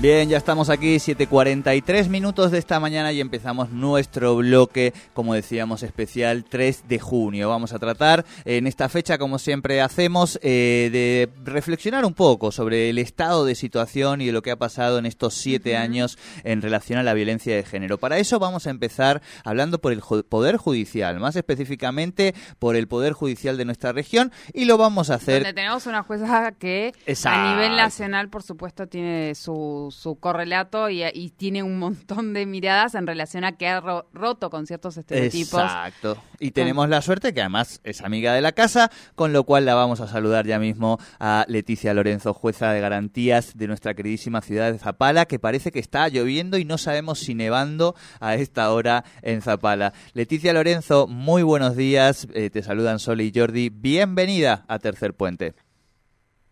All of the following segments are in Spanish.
Bien, ya estamos aquí, 7.43 minutos de esta mañana y empezamos nuestro bloque, como decíamos, especial 3 de junio. Vamos a tratar en esta fecha, como siempre hacemos, eh, de reflexionar un poco sobre el estado de situación y de lo que ha pasado en estos siete años en relación a la violencia de género. Para eso vamos a empezar hablando por el Poder Judicial, más específicamente por el Poder Judicial de nuestra región y lo vamos a hacer... Donde tenemos una jueza que a nivel nacional, por supuesto, tiene su su, correlato y, tiene un montón de miradas en relación a que ha roto con ciertos estereotipos. Exacto. Y tenemos la suerte que además es amiga de la casa, con lo cual la vamos a saludar ya mismo a Leticia Lorenzo, jueza de garantías de nuestra queridísima ciudad de Zapala, que parece que está lloviendo y no sabemos si nevando a esta hora en Zapala. Leticia Lorenzo, muy buenos días. Eh, te saludan Sole y Jordi. Bienvenida a Tercer Puente.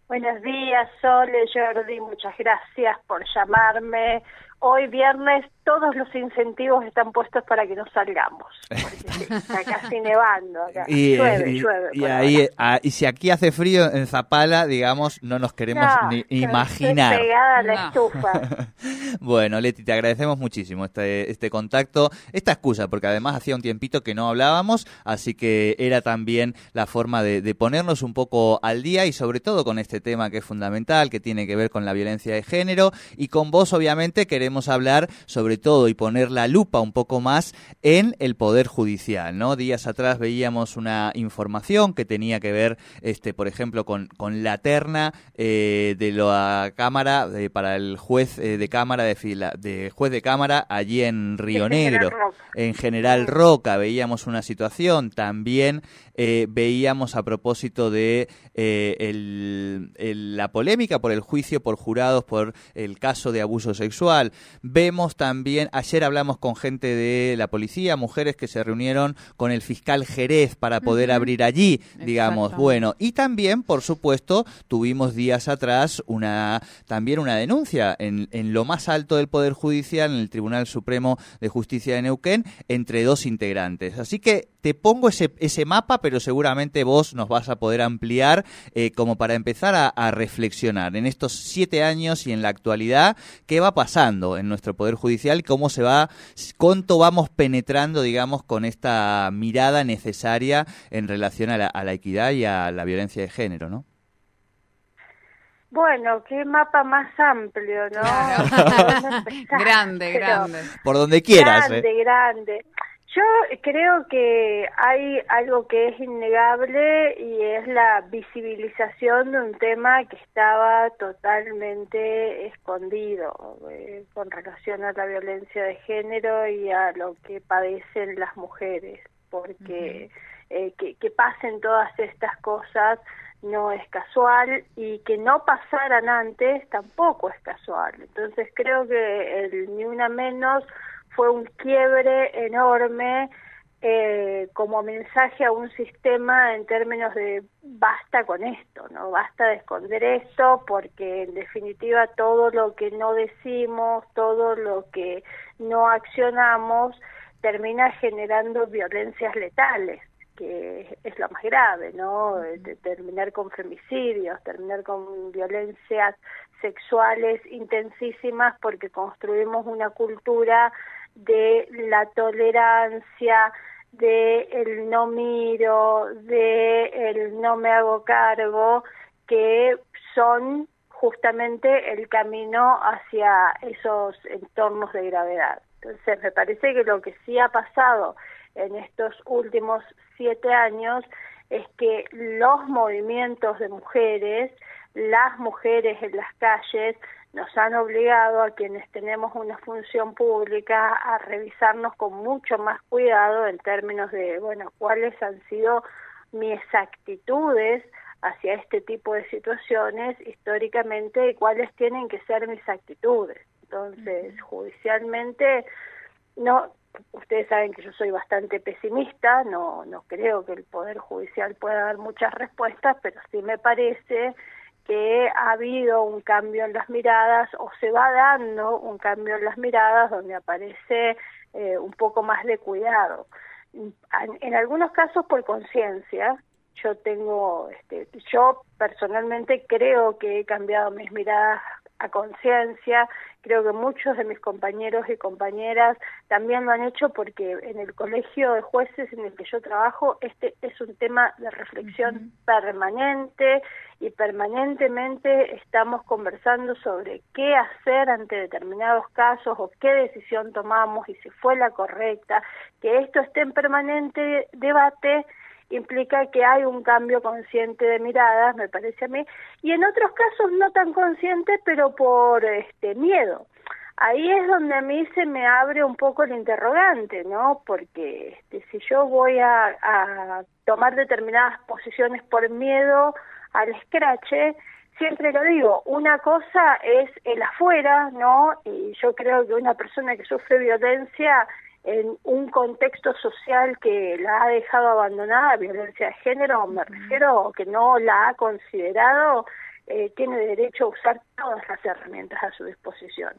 Buenos días, Sole, Jordi, muchas gracias por llamarme. Hoy viernes todos los incentivos están puestos para que no salgamos. está casi nevando acá. Y, llueve, llueve. Y, ahí, ah, y si aquí hace frío en Zapala, digamos, no nos queremos ni imaginar. Pegada a la estufa. bueno, Leti, te agradecemos muchísimo este, este contacto, esta excusa, porque además hacía un tiempito que no hablábamos, así que era también la forma de, de ponernos un poco al día y sobre todo con este tema que es fundamental, que tiene que ver con la violencia de género y con vos, obviamente, queremos hablar sobre todo y poner la lupa un poco más en el Poder Judicial. ¿no? Días atrás veíamos una información que tenía que ver, este, por ejemplo, con, con la terna eh, de la Cámara para el juez eh, de Cámara de, fila, de juez de Cámara allí en Río Negro. En General Roca veíamos una situación también eh, veíamos a propósito de la polémica por el juicio por jurados por el caso de abuso sexual. Vemos también ayer hablamos con gente de la policía, mujeres que se reunieron con el fiscal Jerez para poder abrir allí, digamos, bueno, y también, por supuesto, tuvimos días atrás una también una denuncia en, en lo más alto del Poder Judicial, en el Tribunal Supremo de Justicia de Neuquén, entre dos integrantes. Así que te pongo ese, ese mapa, pero seguramente vos nos vas a poder ampliar eh, como para empezar a, a reflexionar en estos siete años y en la actualidad, qué va pasando en nuestro Poder Judicial cómo se va, cuánto vamos penetrando, digamos, con esta mirada necesaria en relación a la, equidad y a la violencia de género, ¿no? Bueno, qué mapa más amplio, ¿no? grande, grande. Por donde quieras. Grande, ¿eh? grande. Yo creo que hay algo que es innegable y es la visibilización de un tema que estaba totalmente escondido eh, con relación a la violencia de género y a lo que padecen las mujeres, porque eh, que, que pasen todas estas cosas no es casual y que no pasaran antes tampoco es casual. Entonces creo que el ni una menos fue un quiebre enorme eh, como mensaje a un sistema en términos de basta con esto, no basta de esconder esto, porque en definitiva todo lo que no decimos, todo lo que no accionamos, termina generando violencias letales que es lo más grave, ¿no? terminar con femicidios, terminar con violencias sexuales intensísimas porque construimos una cultura de la tolerancia, de el no miro, de el no me hago cargo, que son justamente el camino hacia esos entornos de gravedad. Entonces, me parece que lo que sí ha pasado en estos últimos siete años es que los movimientos de mujeres, las mujeres en las calles, nos han obligado a quienes tenemos una función pública a revisarnos con mucho más cuidado en términos de, bueno, cuáles han sido mis actitudes hacia este tipo de situaciones históricamente y cuáles tienen que ser mis actitudes. Entonces, judicialmente, no, ustedes saben que yo soy bastante pesimista, no, no creo que el Poder Judicial pueda dar muchas respuestas, pero sí me parece que ha habido un cambio en las miradas o se va dando un cambio en las miradas donde aparece eh, un poco más de cuidado. En algunos casos por conciencia, yo tengo, este, yo personalmente creo que he cambiado mis miradas a conciencia, creo que muchos de mis compañeros y compañeras también lo han hecho porque en el colegio de jueces en el que yo trabajo este es un tema de reflexión permanente y permanentemente estamos conversando sobre qué hacer ante determinados casos o qué decisión tomamos y si fue la correcta, que esto esté en permanente debate implica que hay un cambio consciente de miradas, me parece a mí, y en otros casos no tan consciente, pero por este miedo. Ahí es donde a mí se me abre un poco el interrogante, ¿no? Porque este, si yo voy a, a tomar determinadas posiciones por miedo al escrache, siempre lo digo, una cosa es el afuera, ¿no? Y yo creo que una persona que sufre violencia en un contexto social que la ha dejado abandonada, violencia de género, me refiero, que no la ha considerado, eh, tiene derecho a usar todas las herramientas a su disposición.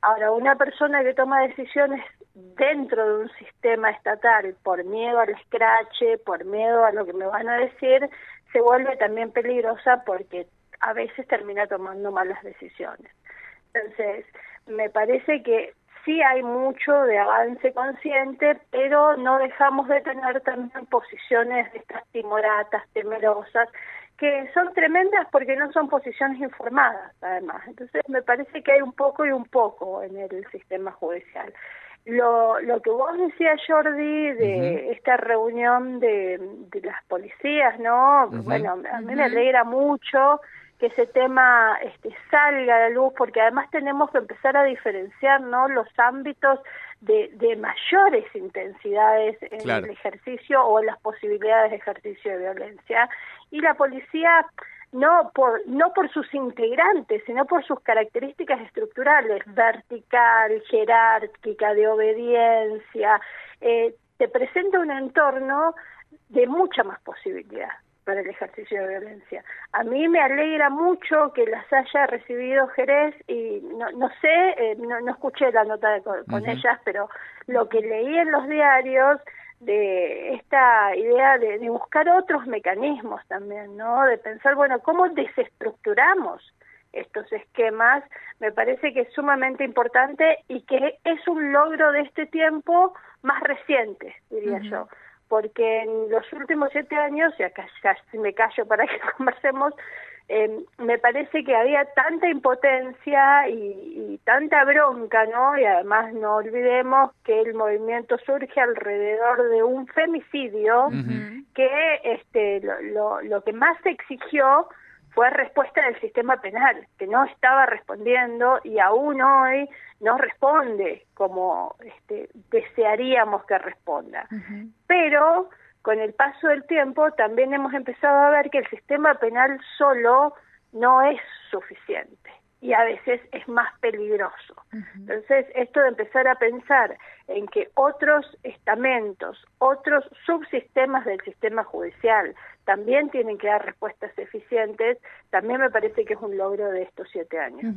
Ahora, una persona que toma decisiones dentro de un sistema estatal por miedo al escrache, por miedo a lo que me van a decir, se vuelve también peligrosa porque a veces termina tomando malas decisiones. Entonces, me parece que sí hay mucho de avance consciente, pero no dejamos de tener también posiciones de estas timoratas, temerosas, que son tremendas porque no son posiciones informadas, además. Entonces, me parece que hay un poco y un poco en el sistema judicial. Lo, lo que vos decías, Jordi, de esta reunión de, de las policías, ¿no? Bueno, a mí me alegra mucho que ese tema este, salga a la luz, porque además tenemos que empezar a diferenciar ¿no? los ámbitos de, de mayores intensidades en el ejercicio o en las posibilidades de ejercicio de violencia. Y la policía no por no por sus integrantes, sino por sus características estructurales, vertical, jerárquica, de obediencia, eh, te presenta un entorno de mucha más posibilidad para el ejercicio de violencia. A mí me alegra mucho que las haya recibido Jerez y no, no sé, eh, no, no, escuché la nota con, ellas, pero lo que leí en los diarios de esta idea de, de, buscar otros mecanismos también, ¿no? De pensar, bueno, ¿cómo desestructuramos estos esquemas? Me parece que es sumamente importante y que es un logro de este tiempo más reciente, diría yo porque en los últimos siete años, y acá ya me callo para que conversemos, eh, me parece que había tanta impotencia y, tanta bronca, ¿no? Y además no olvidemos que el movimiento surge alrededor de un femicidio que este, lo, lo, lo que más se exigió fue respuesta del sistema penal, que no estaba respondiendo y aún hoy no responde como este, desearíamos que responda. Pero con el paso del tiempo también hemos empezado a ver que el sistema penal solo no es suficiente y a veces es más peligroso. Entonces, esto de empezar a pensar en que otros estamentos, otros subsistemas del sistema judicial también tienen que dar respuestas eficientes, también me parece que es un logro de estos siete años.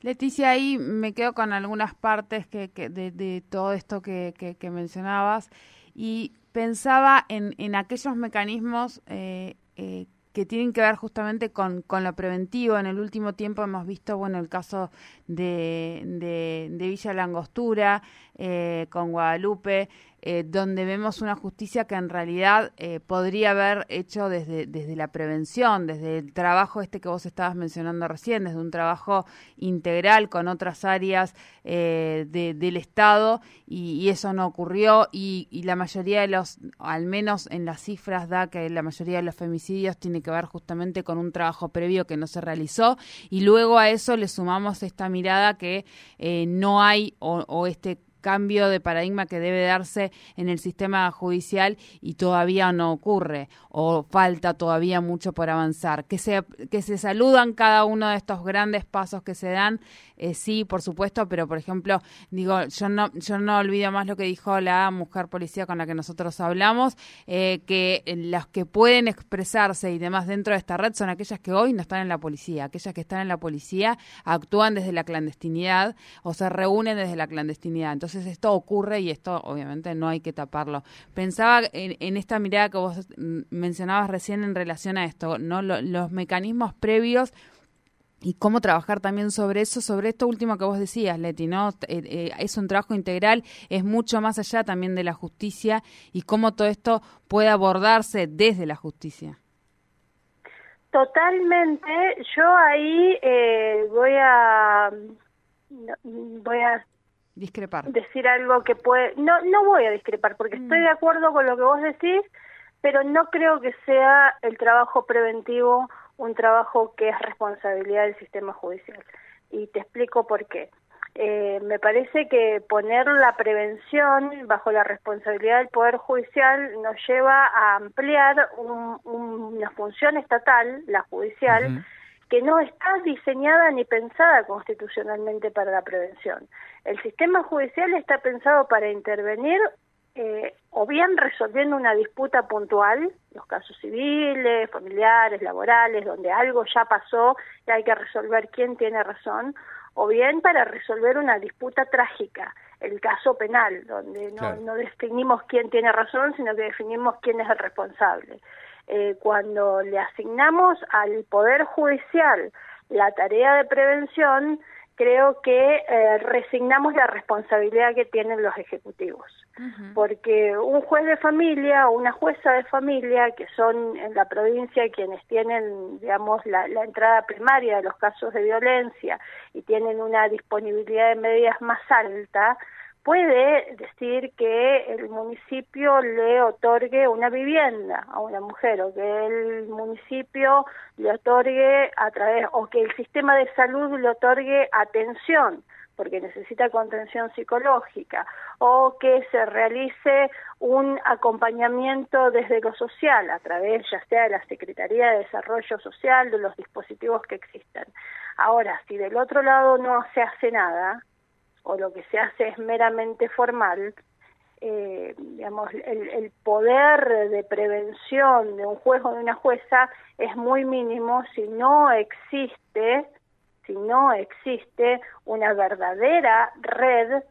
Leticia, ahí me quedo con algunas partes que, de, todo esto que, que, mencionabas y pensaba en, en aquellos mecanismos eh, eh, que tienen que ver justamente con, con lo preventivo. En el último tiempo hemos visto, bueno, el caso de, de, Villa Langostura, eh, con Guadalupe, eh, donde vemos una justicia que en realidad eh, podría haber hecho desde, desde la prevención, desde el trabajo este que vos estabas mencionando recién, desde un trabajo integral con otras áreas del Estado, y, eso no ocurrió, y, y, la mayoría de los, al menos en las cifras da que la mayoría de los femicidios tiene que ver justamente con un trabajo previo que no se realizó, y luego a eso le sumamos esta mirada que eh, no hay o, este cambio de paradigma que debe darse en el sistema judicial y todavía no ocurre o falta todavía mucho por avanzar. Que se, que se saludan cada uno de estos grandes pasos que se dan, eh, sí, por supuesto, pero por ejemplo, digo, yo no, yo no olvido más lo que dijo la mujer policía con la que nosotros hablamos, eh, que las que pueden expresarse y demás dentro de esta red son aquellas que hoy no están en la policía, aquellas que están en la policía actúan desde la clandestinidad o se reúnen desde la clandestinidad. Entonces, Entonces esto ocurre y esto obviamente no hay que taparlo. Pensaba en, esta mirada que vos mencionabas recién en relación a esto, ¿no? los mecanismos previos y cómo trabajar también sobre eso, sobre esto último que vos decías, Leti, ¿no? Eh, eh, es un trabajo integral, es mucho más allá también de la justicia y cómo todo esto puede abordarse desde la justicia. Totalmente, yo ahí eh, voy a voy a discrepar. Decir algo que puede no no voy a discrepar porque estoy mm. de acuerdo con lo que vos decís, pero no creo que sea el trabajo preventivo un trabajo que es responsabilidad del sistema judicial. Y te explico por qué. Eh, me parece que poner la prevención bajo la responsabilidad del Poder Judicial nos lleva a ampliar una función estatal, la judicial, que no está diseñada ni pensada constitucionalmente para la prevención. El sistema judicial está pensado para intervenir eh, o bien resolviendo una disputa puntual, los casos civiles, familiares, laborales, donde algo ya pasó y hay que resolver quién tiene razón, o bien para resolver una disputa trágica, el caso penal, donde no, no definimos quién tiene razón, sino que definimos quién es el responsable. Eh, cuando le asignamos al Poder Judicial la tarea de prevención, creo que eh, resignamos la responsabilidad que tienen los ejecutivos. Porque un juez de familia o una jueza de familia, que son en la provincia quienes tienen, digamos, la, la entrada primaria de los casos de violencia y tienen una disponibilidad de medidas más alta, puede decir que el municipio le otorgue una vivienda a una mujer o que el municipio le otorgue a través o que el sistema de salud le otorgue atención porque necesita contención psicológica o que se realice un acompañamiento desde lo social a través ya sea de la Secretaría de Desarrollo Social, de los dispositivos que existan. Ahora, si del otro lado no se hace nada, o lo que se hace es meramente formal, eh, digamos, el, poder de prevención de un juez o de una jueza es muy mínimo si no existe, si no existe una verdadera red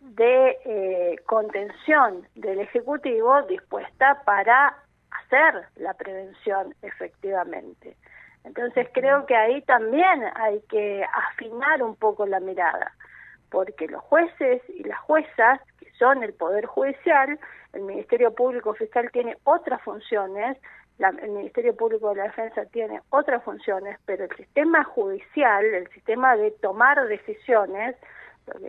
de eh, contención del Ejecutivo dispuesta para hacer la prevención efectivamente. Entonces creo que ahí también hay que afinar un poco la mirada porque los jueces y las juezas, que son el Poder Judicial, el Ministerio Público Fiscal tiene otras funciones, el Ministerio Público de la Defensa tiene otras funciones, pero el sistema judicial, el sistema de tomar decisiones,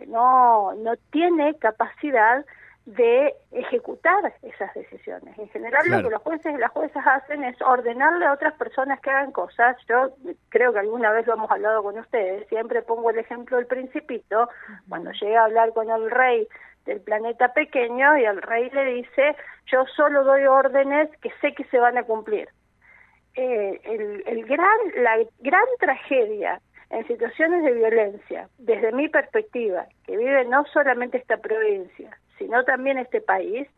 no, no tiene capacidad de ejecutar esas decisiones. En general lo que los jueces y las juezas hacen es ordenarle a otras personas que hagan cosas. Yo creo que alguna vez lo hemos hablado con ustedes, siempre pongo el ejemplo del principito, cuando llega a hablar con el rey del planeta pequeño y el rey le dice, yo solo doy órdenes que sé que se van a cumplir. Eh, el, el gran, la gran tragedia en situaciones de violencia, desde mi perspectiva, que vive no solamente esta provincia, sino también este país,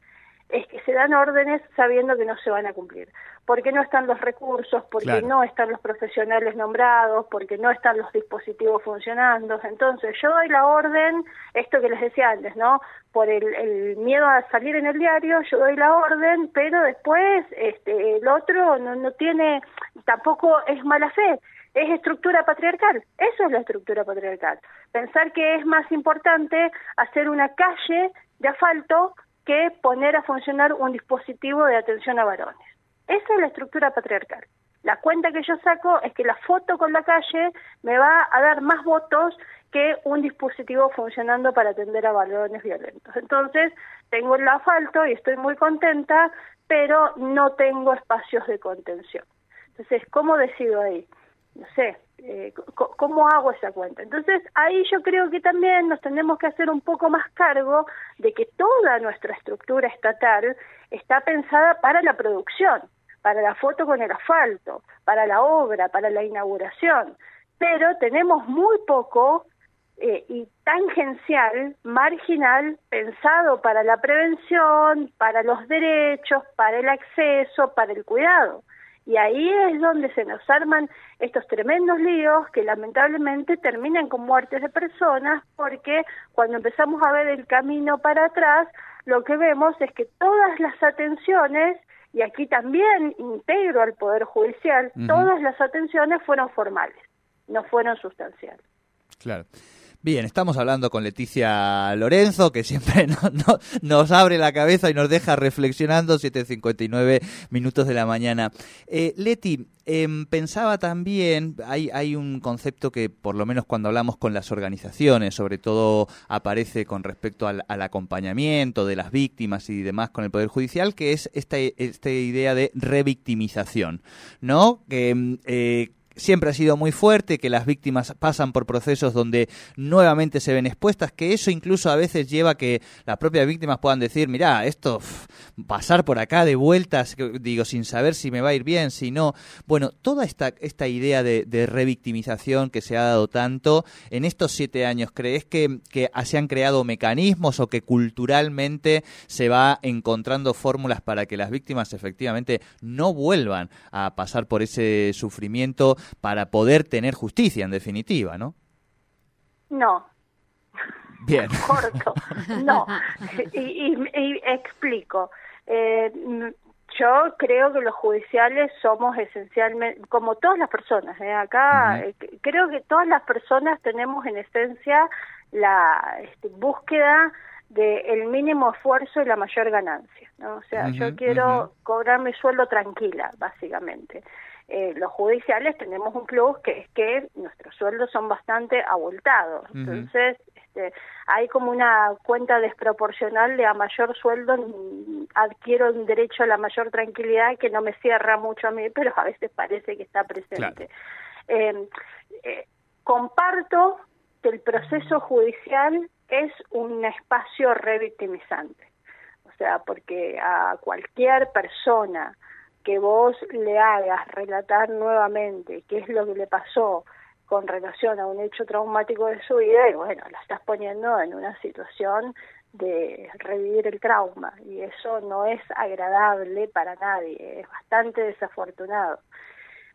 es que se dan órdenes sabiendo que no se van a cumplir, porque no están los recursos, porque no están los profesionales nombrados, porque no están los dispositivos funcionando. Entonces, yo doy la orden, esto que les decía antes, ¿no? Por el, miedo a salir en el diario, yo doy la orden, pero después este, el otro no, no tiene, tampoco es mala fe es estructura patriarcal. Eso es la estructura patriarcal. Pensar que es más importante hacer una calle de asfalto que poner a funcionar un dispositivo de atención a varones. Esa es la estructura patriarcal. La cuenta que yo saco es que la foto con la calle me va a dar más votos que un dispositivo funcionando para atender a varones violentos. Entonces, tengo el asfalto y estoy muy contenta, pero no tengo espacios de contención. Entonces, ¿cómo decido ahí? No sé, eh, ¿cómo hago esa cuenta? Entonces ahí yo creo que también nos tenemos que hacer un poco más cargo de que toda nuestra estructura estatal está pensada para la producción, para la foto con el asfalto, para la obra, para la inauguración, pero tenemos muy poco eh, y tangencial, marginal, pensado para la prevención, para los derechos, para el acceso, para el cuidado. Y ahí es donde se nos arman estos tremendos líos que lamentablemente terminan con muertes de personas porque cuando empezamos a ver el camino para atrás, lo que vemos es que todas las atenciones, y aquí también integro al Poder Judicial, todas las atenciones fueron formales, no fueron sustanciales. Claro. Bien, estamos hablando con Leticia Lorenzo, que siempre nos abre la cabeza y nos deja reflexionando, 7.59 minutos de la mañana. Eh, Leti, em, pensaba también, hay, hay un concepto que por lo menos cuando hablamos con las organizaciones, sobre todo aparece con respecto al, acompañamiento de las víctimas y demás con el Poder Judicial, que es esta, esta idea de revictimización, ¿no? Que em, eh, siempre ha sido muy fuerte, que las víctimas pasan por procesos donde nuevamente se ven expuestas, que eso incluso a veces lleva a que las propias víctimas puedan decir, mira, esto, pasar por acá de vueltas, digo, sin saber si me va a ir bien, si no. Bueno, toda esta, esta idea de, revictimización que se ha dado tanto en estos siete años, ¿crees que, que se han creado mecanismos o que culturalmente se va encontrando fórmulas para que las víctimas efectivamente no vuelvan a pasar por ese sufrimiento para poder tener justicia, en definitiva, ¿no? No. Bien. Corto. No. Y, explico. Eh, yo creo que los judiciales somos esencialmente, como todas las personas, ¿eh? acá eh, creo que todas las personas tenemos en esencia la este, búsqueda del mínimo esfuerzo y la mayor ganancia. ¿no? O sea, yo quiero cobrar mi sueldo tranquila, básicamente. Eh, los judiciales tenemos un plus que es que nuestros sueldos son bastante abultados. Entonces, este, hay como una cuenta desproporcional de a mayor sueldo mm, adquiero un derecho a la mayor tranquilidad que no me cierra mucho a mí, pero a veces parece que está presente. Em, eh, comparto que el proceso judicial es un espacio revictimizante. O sea, porque a cualquier persona que vos le hagas relatar nuevamente qué es lo que le pasó con relación a un hecho traumático de su vida y bueno, la estás poniendo en una situación de revivir el trauma y eso no es agradable para nadie, es bastante desafortunado.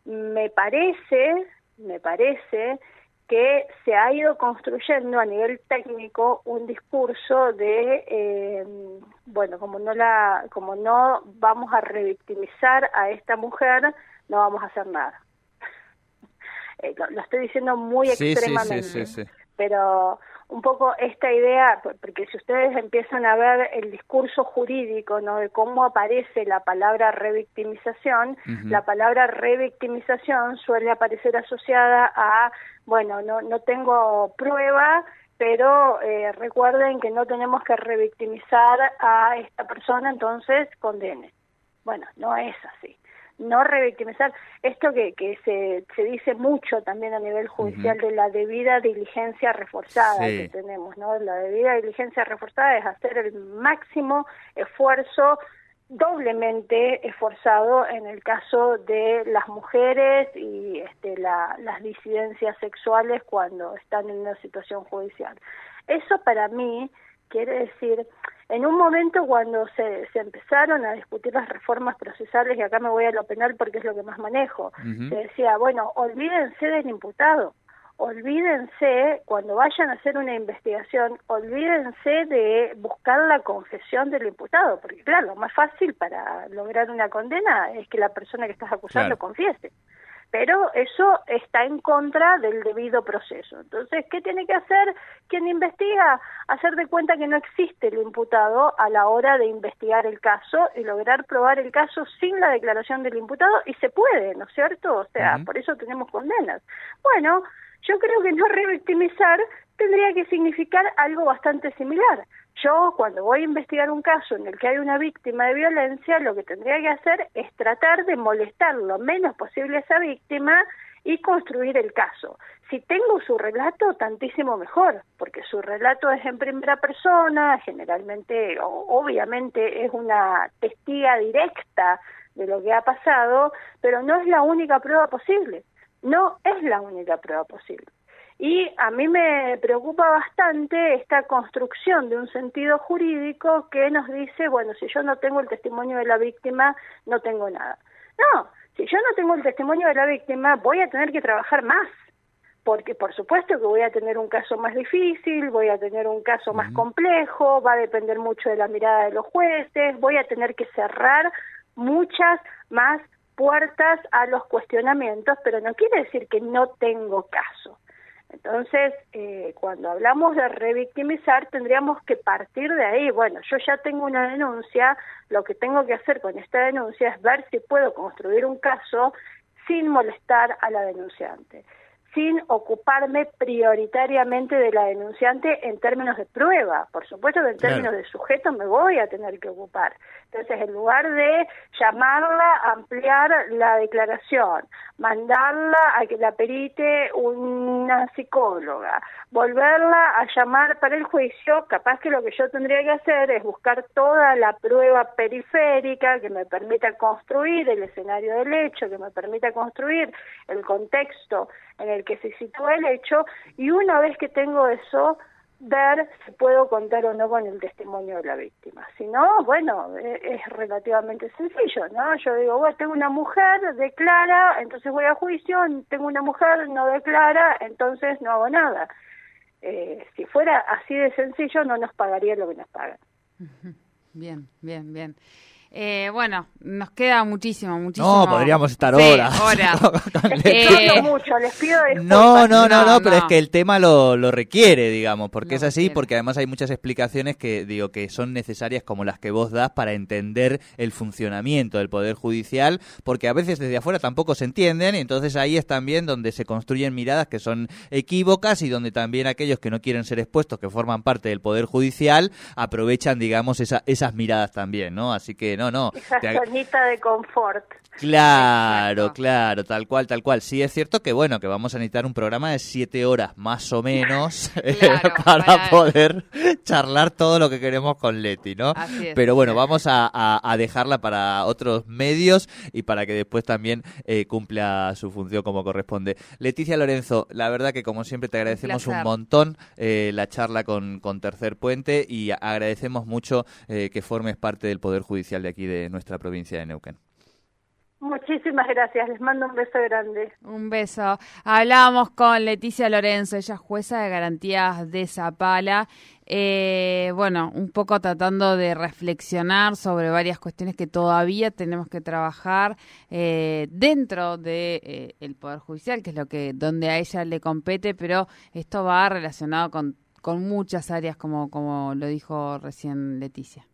Me parece, me parece que se ha ido construyendo a nivel técnico un discurso de eh, bueno como no la como no vamos a revictimizar a esta mujer no vamos a hacer nada. Eh, lo, estoy diciendo muy extremadamente pero un poco esta idea, porque si ustedes empiezan a ver el discurso jurídico, ¿no? De cómo aparece la palabra revictimización, la palabra revictimización suele aparecer asociada a, bueno, no, no tengo prueba, pero eh, recuerden que no tenemos que revictimizar a esta persona, entonces condene. Bueno, no es así no revictimizar. Esto que, que se, se dice mucho también a nivel judicial de la debida diligencia reforzada que tenemos, ¿no? La debida diligencia reforzada es hacer el máximo esfuerzo doblemente esforzado en el caso de las mujeres y este, la, las disidencias sexuales cuando están en una situación judicial. Eso para mí quiere decir en un momento cuando se, se empezaron a discutir las reformas procesales, y acá me voy a lo penal porque es lo que más manejo, se decía, bueno, olvídense del imputado, olvídense, cuando vayan a hacer una investigación, olvídense de buscar la confesión del imputado, porque claro, lo más fácil para lograr una condena es que la persona que estás acusando confiese pero eso está en contra del debido proceso. Entonces, ¿qué tiene que hacer quien investiga? Hacer de cuenta que no existe el imputado a la hora de investigar el caso y lograr probar el caso sin la declaración del imputado, y se puede, ¿no es cierto? O sea, por eso tenemos condenas. Bueno, yo creo que no revictimizar tendría que significar algo bastante similar. Yo, cuando voy a investigar un caso en el que hay una víctima de violencia, lo que tendría que hacer es tratar de molestar lo menos posible a esa víctima y construir el caso. Si tengo su relato, tantísimo mejor, porque su relato es en primera persona, generalmente, obviamente, es una testiga directa de lo que ha pasado, pero no es la única prueba posible. No es la única prueba posible. Y a mí me preocupa bastante esta construcción de un sentido jurídico que nos dice, bueno, si yo no tengo el testimonio de la víctima, no tengo nada. No, Si yo no tengo el testimonio de la víctima, voy a tener que trabajar más, porque por supuesto que voy a tener un caso más difícil, voy a tener un caso más complejo, va a depender mucho de la mirada de los jueces, voy a tener que cerrar muchas más puertas a los cuestionamientos, pero no quiere decir que no tengo caso. Entonces, eh, cuando hablamos de revictimizar, tendríamos que partir de ahí. Bueno, yo ya tengo una denuncia, lo que tengo que hacer con esta denuncia es ver si puedo construir un caso sin molestar a la denunciante sin ocuparme prioritariamente de la denunciante en términos de prueba. Por supuesto que en términos de sujeto me voy a tener que ocupar. Entonces, en lugar de llamarla ampliar la declaración, mandarla a que la perite una psicóloga, volverla a llamar para el juicio, capaz que lo que yo tendría que hacer es buscar toda la prueba periférica que me permita construir el escenario del hecho, que me permita construir el contexto en el que se sitúa el hecho, y una vez que tengo eso, ver si puedo contar o no con el testimonio de la víctima. Si no, bueno, e, es, relativamente sencillo, ¿no? Yo digo, bueno, tengo una mujer, declara, entonces voy a juicio, tengo una mujer, no declara, entonces no hago nada. Eh, si fuera así de sencillo, no nos pagaría lo que nos pagan. Bien, bien, bien. Eh, bueno, nos queda muchísimo, muchísimo. No, podríamos estar horas. horas. eh, mucho, les pido No, no, no, no, pero es que el tema lo, lo requiere, digamos, porque es así, porque además hay muchas explicaciones que digo que son necesarias como las que vos das para entender el funcionamiento del poder judicial, porque a veces desde afuera tampoco se entienden, y entonces ahí es también donde se construyen miradas que son equívocas y donde también aquellos que no quieren ser expuestos, que forman parte del poder judicial, aprovechan, digamos, esa, esas miradas también, ¿no? Así que no, no. Esa zonita de confort. Claro, claro, tal cual, tal cual. Sí es cierto que bueno, que vamos a necesitar un programa de siete horas más o menos eh, para, poder charlar todo lo que queremos con Leti, ¿no? Pero bueno, vamos a, dejarla para otros medios y para que después también eh, cumpla su función como corresponde. Leticia Lorenzo, la verdad que como siempre te agradecemos un, montón eh, la charla con, con Tercer Puente y agradecemos mucho que formes parte del Poder Judicial de aquí de nuestra provincia de Neuquén. Muchísimas gracias, les mando un beso grande. Un beso. Hablábamos con Leticia Lorenzo, ella es jueza de garantías de Zapala. Eh, bueno, un poco tratando de reflexionar sobre varias cuestiones que todavía tenemos que trabajar eh, dentro del de, eh, Poder Judicial, que es lo que donde a ella le compete, pero esto va relacionado con, con muchas áreas, como, como lo dijo recién Leticia.